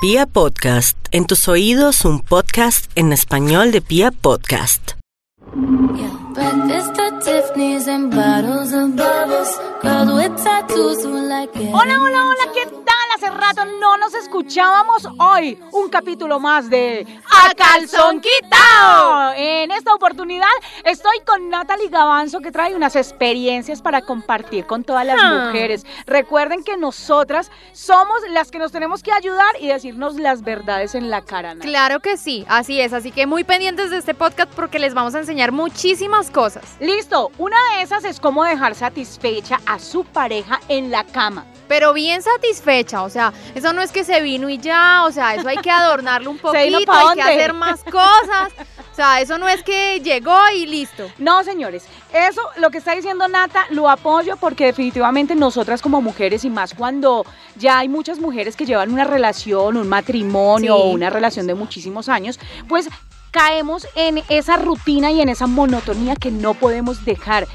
Pia Podcast, en tus oídos un podcast en español de Pia Podcast. Hola, hola, hola, ¿qué tal? Hace rato no nos escuchábamos. Hoy un capítulo más de A Calzón Quitao. En esta oportunidad estoy con Natalie Gavanzo que trae unas experiencias para compartir con todas las Ah. mujeres. Recuerden que nosotras somos las que nos tenemos que ayudar y decirnos las verdades en la cara. Claro que sí, así es, así que muy pendientes de este podcast porque les vamos a enseñar muchísimas cosas. Listo, una de esas es cómo dejar satisfecha a su pareja en la cama. Pero bien satisfecha, o sea, eso no es que se vino y ya, o sea, eso hay que adornarlo un ¿Se vino poquito, hay dónde? que hacer más cosas. O sea, eso no es que llegó y listo. No, señores, eso lo que está diciendo Nata lo apoyo porque definitivamente nosotras como mujeres y más cuando ya hay muchas mujeres que llevan una relación, un matrimonio Sí. o una relación de muchísimos años, pues caemos en esa rutina y en esa monotonía que no podemos dejar.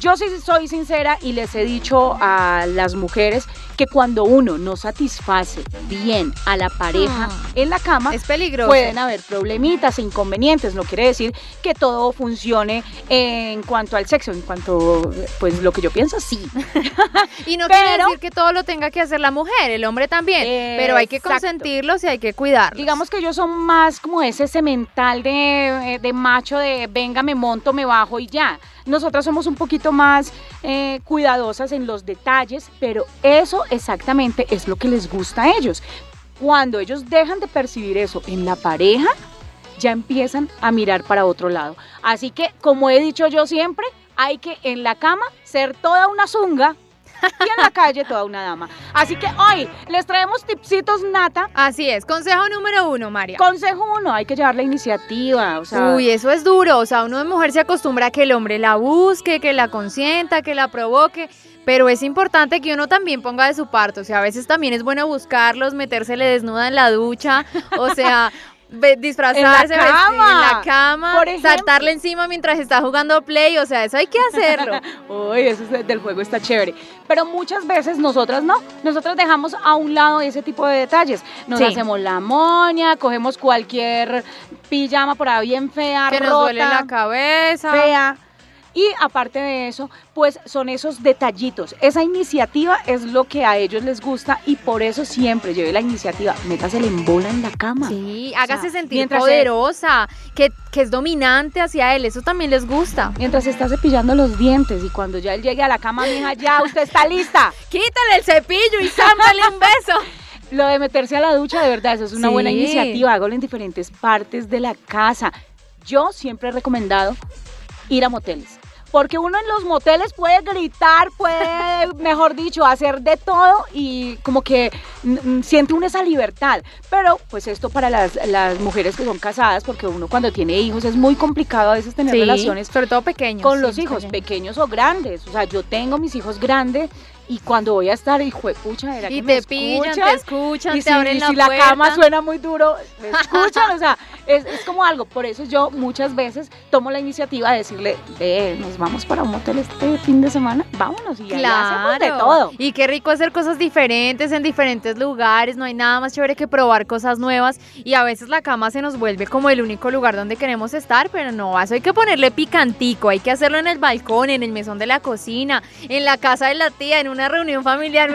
Yo sí soy sincera y les he dicho a las mujeres que cuando uno no satisface bien a la pareja Ah. en la cama, Es peligroso. Pueden haber problemitas e inconvenientes, no quiere decir que todo funcione en cuanto al sexo, en cuanto, pues lo que yo pienso, sí. Y no quiere decir que todo lo tenga que hacer la mujer, el hombre también. Pero hay que consentirlos y hay que cuidarlos. Digamos que ellos son más como ese semental de, eh, de macho de venga, me monto, me bajo y ya. Nosotras somos un poquito más eh, cuidadosas en los detalles, pero eso exactamente es lo que les gusta a ellos. Cuando ellos dejan de percibir eso en la pareja, ya empiezan a mirar para otro lado. Así que, como he dicho yo siempre, hay que en la cama ser toda una zunga y en la calle toda una dama. Así que hoy les traemos tipsitos nata. Así es, consejo número uno, María. Consejo uno, hay que llevar la iniciativa. O sea, Uy, eso es duro. O sea, uno de mujer se acostumbra a que el hombre la busque, que la consienta, que la provoque. Pero es importante que uno también ponga de su parte. O sea, a veces también es bueno buscarlos, metérsele desnuda en la ducha. O sea, disfrazarse, En la cama. en la cama, Por ejemplo. saltarle encima mientras está jugando play. O sea, eso hay que hacerlo. Uy, eso es del juego está chévere. Pero muchas veces nosotras no. Nosotras dejamos a un lado ese tipo de detalles. Nos Sí. hacemos la moña, cogemos cualquier pijama por ahí bien fea, que nos duele la cabeza. fea. Y aparte de eso, pues son esos detallitos. Esa iniciativa es lo que a ellos les gusta y por eso siempre lleve la iniciativa. Métasele en bola en la cama. Sí, sea, hágase sentir poderosa, que, que es dominante hacia él. Eso también les gusta. Mientras está cepillando los dientes y cuando ya él llegue a la cama, mija, ya usted está lista. Quítale el cepillo y zámpale un beso. Lo de meterse a la ducha, de verdad, eso es una buena iniciativa. Hágalo en diferentes partes de la casa. Yo siempre he recomendado ir a moteles. Porque uno en los moteles puede gritar, puede, mejor dicho, hacer de todo y como que siente uno esa libertad. Pero pues esto para las, las mujeres que son casadas, porque uno cuando tiene hijos es muy complicado a veces tener Sí, relaciones sobre todo pequeños. con sí, los hijos, pequeños. pequeños o grandes. O sea, yo tengo mis hijos grandes y cuando voy a estar, hijo de pucha, ¿era Y que me te pillan, escuchan? te escuchan, y te si, abren y la si puerta. la cama suena muy duro, me escuchan, o sea, es, es como algo. Por eso yo muchas veces tomo la iniciativa de decirle, ve, nos vamos para un motel este fin de semana, vámonos y ahí hacemos de todo. Y qué rico hacer cosas diferentes en diferentes lugares. No hay nada más chévere que probar cosas nuevas. Y a veces la cama se nos vuelve como el único lugar donde queremos estar, pero no, eso hay que ponerle picantico. Hay que hacerlo en el balcón, en el mesón de la cocina, en la casa de la tía, en una reunión familiar,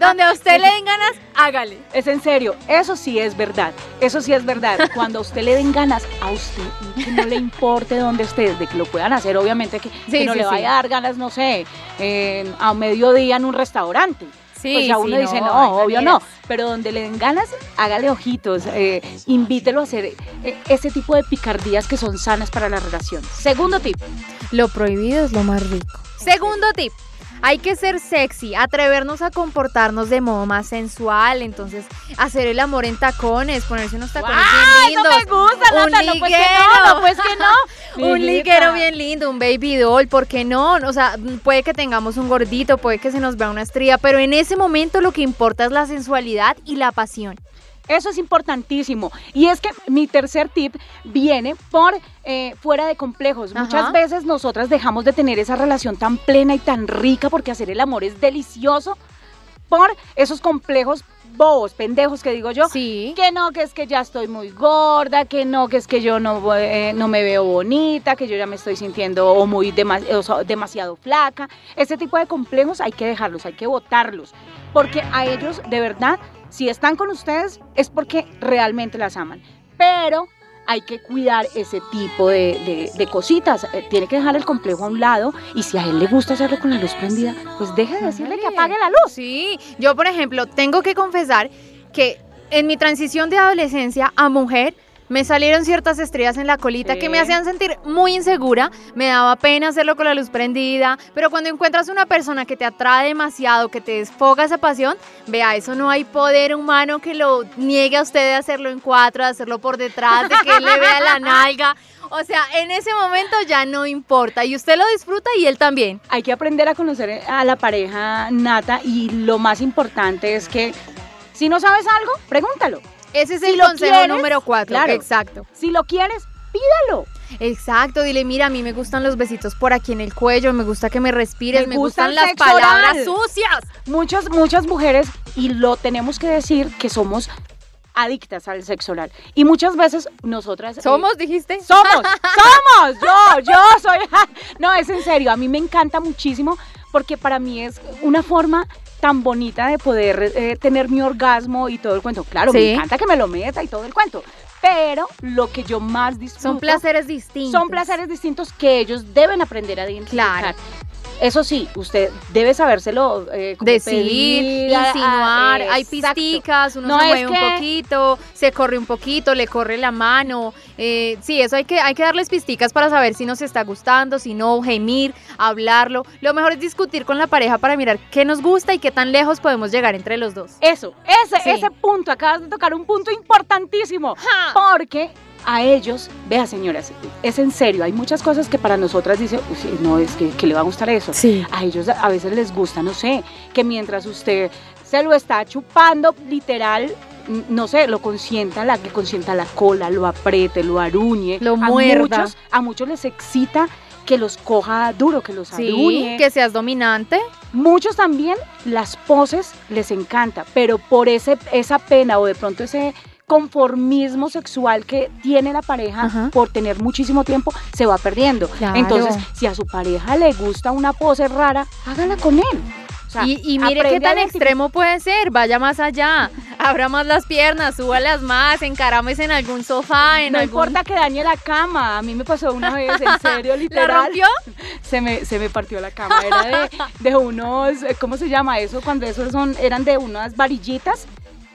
donde a usted le den ganas, hágale. Es en serio, eso sí es verdad, eso sí es verdad. Cuando a usted le den ganas a usted, que no le importe dónde esté, de que lo puedan hacer, obviamente que, no sí, le sí. vaya a dar ganas, no sé, en- a mediodía en un restaurante. Sí, pues ya uno sí, dice, no, obvio no, pero donde le den ganas, hágale ojitos, eh, invítelo a hacer eh, ese tipo de picardías que son sanas para la relación. Segundo tip, Lo prohibido es lo más rico. Segundo tip. Hay que ser sexy, atrevernos a comportarnos de modo más sensual, entonces hacer el amor en tacones, ponerse unos tacones ¡Ah, bien eso lindos. me gusta, un Nata, no, pues que liguero. no, no, pues que no. Un liguero bien lindo, un baby doll, ¿por qué no? O sea, puede que tengamos un gordito, puede que se nos vea una estría, pero en ese momento lo que importa es la sensualidad y la pasión. Eso es importantísimo. Y es que mi tercer tip viene por eh, fuera de complejos. Ajá. Muchas veces nosotras dejamos de tener esa relación tan plena y tan rica porque hacer el amor es delicioso por esos complejos bobos, pendejos que digo yo. Sí. Que no, que es que ya estoy muy gorda, que no, que es que yo no, eh, no me veo bonita, que yo ya me estoy sintiendo o muy o demasiado flaca. Ese tipo de complejos hay que dejarlos, hay que botarlos. Porque a ellos, de verdad, si están con ustedes es porque realmente las aman. Pero hay que cuidar ese tipo de, de- de cositas. Eh, tiene que dejar el complejo a un lado y si a él le gusta hacerlo con la luz prendida, pues deje de decirle que apague la luz. Sí, yo por ejemplo tengo que confesar que en mi transición de adolescencia a mujer me salieron ciertas estrellas en la colita que me hacían sentir muy insegura, me daba pena hacerlo con la luz prendida, pero cuando encuentras una persona que te atrae demasiado, que te desfoga esa pasión, vea, eso no hay poder humano que lo niegue a usted de hacerlo en cuatro, de hacerlo por detrás, de que él le vea la nalga. O sea, en ese momento ya no importa y usted lo disfruta y él también. hay que aprender a conocer a la pareja nata y lo más importante es que si no sabes algo, pregúntalo. Ese es el consejo quieres, número cuatro. claro. Exacto. Si lo quieres, pídalo. Exacto. Dile, mira, a mí me gustan los besitos por aquí en el cuello, me gusta que me respires, Me me, gusta gustan las palabras oral. sucias. Muchas, muchas mujeres, y lo tenemos que decir, que somos adictas al sexo oral. Y muchas veces nosotras... eh, ¿Somos, dijiste? Somos, somos, yo, yo soy. No, es en serio, a mí me encanta muchísimo porque para mí es una forma tan bonita de poder eh, tener mi orgasmo y todo el cuento. Claro, Sí. me encanta que me lo meta y todo el cuento. Pero lo que yo más disfruto Son placeres distintos. son placeres distintos que ellos deben aprender a identificar. Claro. Eso sí, usted debe sabérselo eh, como Decir, pedir, a- a- insinuar, hay pisticas, uno No se mueve un poquito, se corre un poquito, le corre la mano. eh, sí, eso hay que, hay que darles pisticas para saber si nos está gustando, si no, gemir, hablarlo. Lo mejor es discutir con la pareja para mirar qué nos gusta y qué tan lejos podemos llegar entre los dos. Eso, ese, Sí. ese punto, acabas de tocar un punto importantísimo. Porque a ellos, vea señoras, es en serio, hay muchas cosas que para nosotras dice, "Uy, sí, no, es que, que le va a gustar eso. Sí. A ellos a veces les gusta, no sé, que mientras usted se lo está chupando, literal, n- no sé, lo consienta, la, le consienta la cola, lo apriete, lo aruñe. Lo a muerda. Muchos, a muchos les excita que los coja duro, que los Sí, aruñe. que seas dominante. Muchos también las poses les encanta, pero por ese, esa pena o de pronto ese conformismo sexual que tiene la pareja Ajá. por tener muchísimo tiempo se va perdiendo. Claro. Entonces, si a su pareja le gusta una pose rara, hágala con él. O sea, Y, y mire qué tan extremo puede ser, vaya más allá, abra más las piernas, súbalas más, encarámese en algún sofá, en No algún... importa que dañe la cama, a mí me pasó una vez, en serio, ¿La literal. rompió? se me, se me partió la cama. Era de, de unos, ¿cómo se llama eso? Cuando esos son, eran de unas varillitas.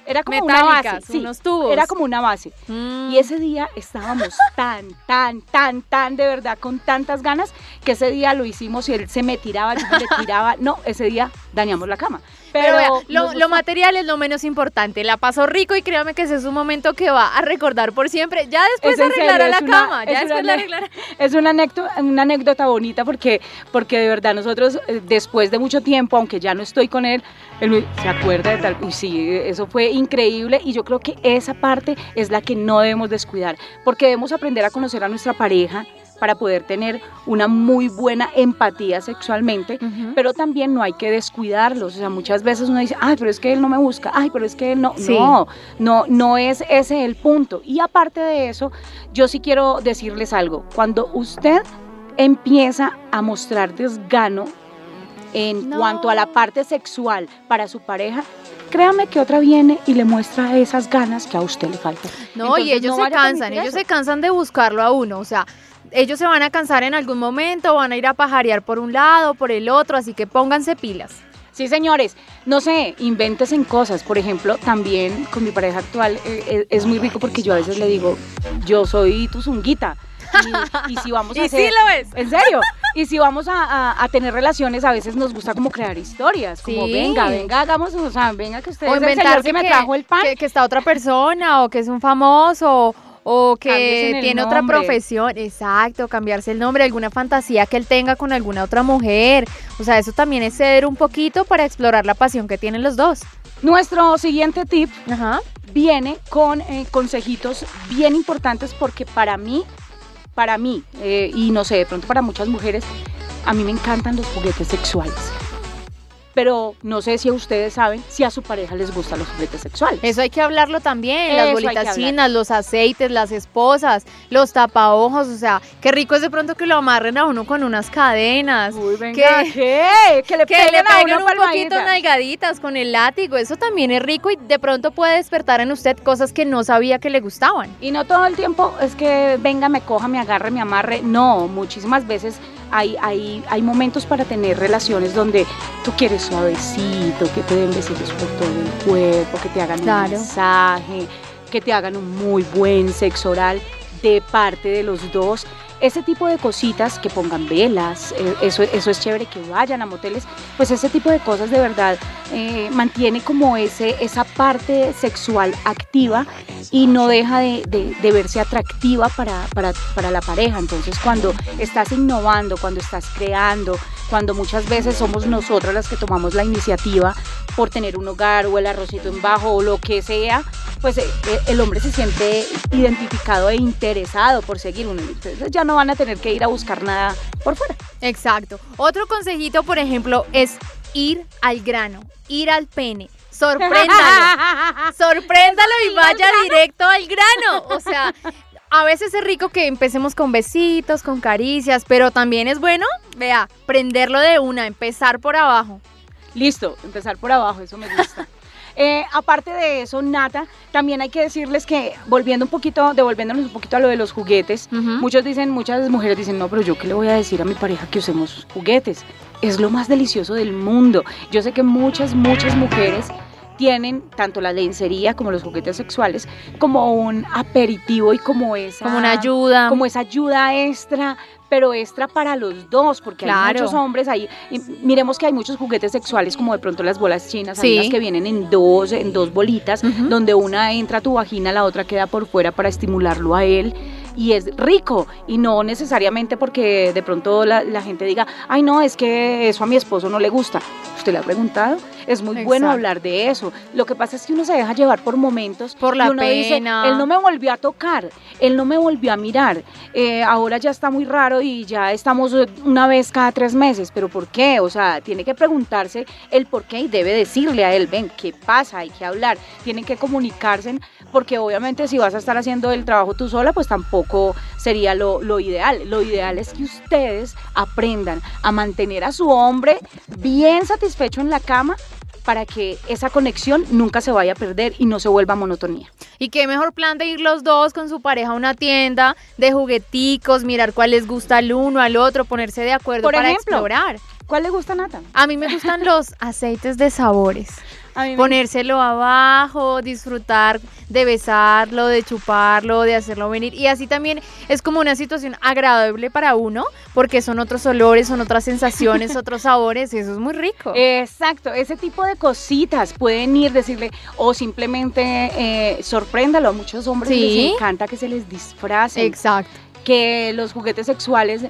Era como una base. sí, unos tubos. Era como una base. Mm. Y ese día estábamos tan, tan, tan, tan de verdad con tantas ganas que ese día lo hicimos y él se me tiraba, yo me le tiraba. No, ese día dañamos la cama. Pero, Pero, vea, lo, lo material es lo menos importante. La pasó rico y créame que ese es un momento que va a recordar por siempre. Ya después arreglará la una- cama. Ya después la arreglará. Es una anécdota, una anécdota bonita porque, porque de verdad nosotros eh, después de mucho tiempo, aunque ya no estoy con él, él se acuerda de tal, y sí, eso fue increíble y yo creo que esa parte es la que no debemos descuidar, porque debemos aprender a conocer a nuestra pareja para poder tener una muy buena empatía sexualmente, pero también no hay que descuidarlos, o sea, muchas veces uno dice, ay, pero es que él no me busca, ay, pero es que él no, Sí. no, no, no es ese el punto. Y aparte de eso, yo sí quiero decirles algo, cuando usted empieza a mostrar desgano en No. cuanto a la parte sexual para su pareja, créame que otra viene y le muestra esas ganas que a usted le faltan. No, y ellos no se cansan, ellos se cansan de buscarlo a uno, o sea, ellos se van a cansar en algún momento, van a ir a pajarear por un lado, por el otro, así que pónganse pilas. Sí, señores, no sé, inventes en cosas. Por ejemplo, también con mi pareja actual eh, eh, es muy rico porque yo a veces le digo, yo soy tu zunguita. Y, y si vamos a Y hacer... sí lo es. En serio. Y si vamos a, a- a tener relaciones, a veces nos gusta como crear historias. Como Sí. venga, venga, hagamos, o sea, venga que usted O es el señor inventarse que me trajo el pan. que, que está otra persona, o que es un famoso, o que tiene otra profesión. Exacto, cambiarse el nombre, alguna fantasía que él tenga con alguna otra mujer. O sea, eso también es ceder un poquito para explorar la pasión que tienen los dos. Nuestro siguiente tip Ajá. viene con eh, consejitos bien importantes porque para mí, para mí, eh, y no sé, de pronto para muchas mujeres, a mí me encantan los juguetes sexuales. Pero no sé si ustedes saben si a su pareja les gustan los juguetes sexuales. Eso hay que hablarlo también, Eso las bolitas chinas, los aceites, las esposas, los tapaojos, o sea, qué rico es de pronto que lo amarren a uno con unas cadenas. Uy, venga, que- ¿qué? Que le Que le peguen a uno un poquito nalgaditas con el látigo, eso también es rico y de pronto puede despertar en usted cosas que no sabía que le gustaban. Y no todo el tiempo es que venga, me coja, me agarre, me amarre. No, muchísimas veces hay, hay, hay momentos para tener relaciones donde tú quieres suavecito, que te den besitos por todo el cuerpo, que te hagan Claro. un masaje, que te hagan un muy buen sexo oral de parte de los dos. Ese tipo de cositas, que pongan velas, eh, eso, eso es chévere, que vayan a moteles, pues ese tipo de cosas de verdad eh, mantiene como ese, esa parte sexual activa y no deja de, verse atractiva para, para, para la pareja. Entonces cuando estás innovando, cuando estás creando, cuando muchas veces somos nosotras las que tomamos la iniciativa por tener un hogar o el arrocito en bajo o lo que sea, pues eh, el hombre se siente identificado e interesado por seguir uno. Entonces ya no van a tener que ir a buscar nada por fuera. Exacto. Otro consejito, por ejemplo, es ir al grano, ir al pene. Sorpréndalo. Sorpréndalo y vaya directo al grano. O sea, a veces es rico que empecemos con besitos, con caricias, pero también es bueno, vea, prenderlo de una, empezar por abajo. Listo, empezar por abajo, eso me gusta. Eh, aparte de eso, Nata, también hay que decirles que, volviendo un poquito, devolviéndonos un poquito a lo de los juguetes, muchos dicen, muchas mujeres dicen, no, pero yo qué le voy a decir a mi pareja que usemos juguetes. Es lo más delicioso del mundo. Yo sé que muchas, muchas mujeres tienen tanto la lencería como los juguetes sexuales como un aperitivo y como esa Como una ayuda. como esa ayuda extra, pero extra para los dos, porque hay muchos hombres ahí. y miremos que hay muchos juguetes sexuales, como de pronto las bolas chinas, hay Sí. unas que vienen en dos, en dos bolitas, donde una entra a tu vagina, la otra queda por fuera para estimularlo a él. Y es rico, y no necesariamente porque de pronto la, la gente diga, ay no, es que eso a mi esposo no le gusta. ¿Usted le ha preguntado? Es muy bueno hablar de eso. Lo que pasa es que uno se deja llevar por momentos. Por y la uno dice, pena. él no me volvió a tocar, él no me volvió a mirar. Eh, ahora ya está muy raro y ya estamos eh, una vez cada tres meses. ¿Pero por qué? O sea, tiene que preguntarse el por qué y debe decirle a él, ven, ¿qué pasa? Hay que hablar. Tienen que comunicarse porque obviamente si vas a estar haciendo el trabajo tú sola, pues tampoco sería lo, lo ideal. Lo ideal es que ustedes aprendan a mantener a su hombre bien satisfecho en la cama para que esa conexión nunca se vaya a perder y no se vuelva monotonía. Y qué mejor plan de ir los dos con su pareja a una tienda de jugueticos, mirar cuál les gusta al uno, al otro, ponerse de acuerdo Por para ejemplo. explorar. ¿Cuál le gusta Nata? A mí me gustan los aceites de sabores. Me- Ponérselo abajo, disfrutar de besarlo, de chuparlo, de hacerlo venir. Y así también es como una situación agradable para uno, porque son otros olores, son otras sensaciones, otros sabores, y eso es muy rico. Exacto, ese tipo de cositas pueden ir, decirle, o simplemente eh, sorpréndalo. A muchos hombres Sí. les encanta que se les disfracen. Exacto. Que los juguetes sexuales, eh,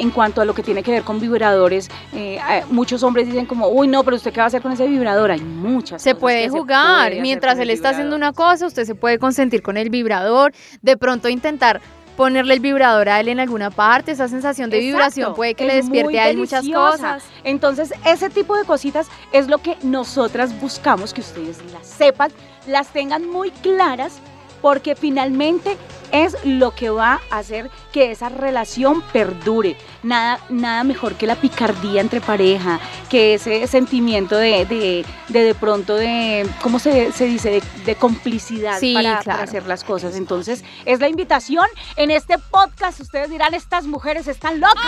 en cuanto a lo que tiene que ver con vibradores, eh, muchos hombres dicen como, uy, no, pero usted qué va a hacer con ese vibrador. Hay muchas Se cosas puede jugar. puede Mientras él está haciendo una cosa, usted se puede consentir con el vibrador. De pronto intentar ponerle el vibrador a él en alguna parte. Esa sensación de Exacto, vibración puede que le despierte a él muchas cosas. Entonces, ese tipo de cositas es lo que nosotras buscamos que ustedes las sepan, las tengan muy claras, porque finalmente es lo que va a hacer que esa relación perdure. Nada, nada mejor que la picardía entre pareja, que ese sentimiento de de, de, de pronto de, ¿cómo se, se dice? De, de complicidad Sí, para, hacer las cosas. Entonces, es la invitación. En este podcast ustedes dirán, estas mujeres están locas.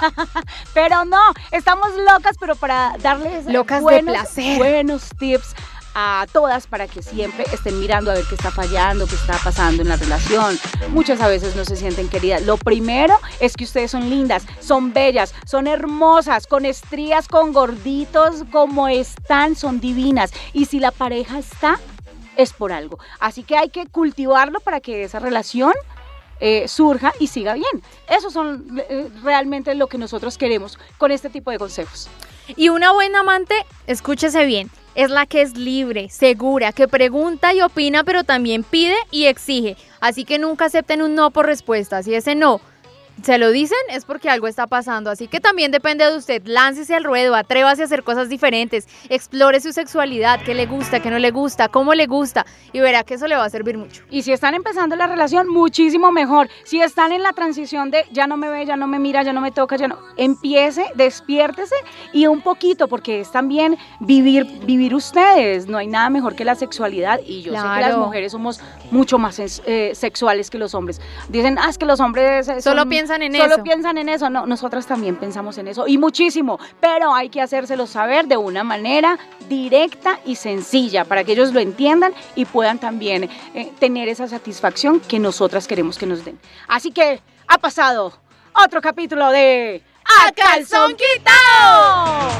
pero no, estamos locas, pero para darles Locas de placer. buenos tips a todas para que siempre estén mirando a ver qué está fallando, qué está pasando en la relación. Muchas a veces no se sienten queridas. Lo primero es que ustedes son lindas, son bellas, son hermosas, con estrías, con gorditos, como están, son divinas. Y si la pareja está, es por algo. Así que hay que cultivarlo para que esa relación eh, surja y siga bien. Eso son eh, realmente lo que nosotros queremos con este tipo de consejos. Y una buena amante, escúchese bien, es la que es libre, segura, que pregunta y opina, pero también pide y exige. Así que nunca acepten un no por respuesta. Si ese no se lo dicen es porque algo está pasando. Así que también depende de usted. Láncese al ruedo, atrévase a hacer cosas diferentes, explore su sexualidad, qué le gusta, qué no le gusta, cómo le gusta y verá que eso le va a servir mucho. Y si están empezando la relación, muchísimo mejor. Si están en la transición de ya no me ve, ya no me mira, ya no me toca, ya no. Empiece, despiértese y un poquito, porque es también vivir, vivir ustedes. No hay nada mejor que la sexualidad y yo sé que las mujeres somos mucho más eh, sexuales que los hombres. Dicen, ah, es que los hombres eh, Solo son- piensan en solo eso. piensan en eso. No, nosotras también pensamos en eso y muchísimo, pero hay que hacérselo saber de una manera directa y sencilla para que ellos lo entiendan y puedan también eh, tener esa satisfacción que nosotras queremos que nos den. Así que ha pasado otro capítulo de A Calzón Quitado.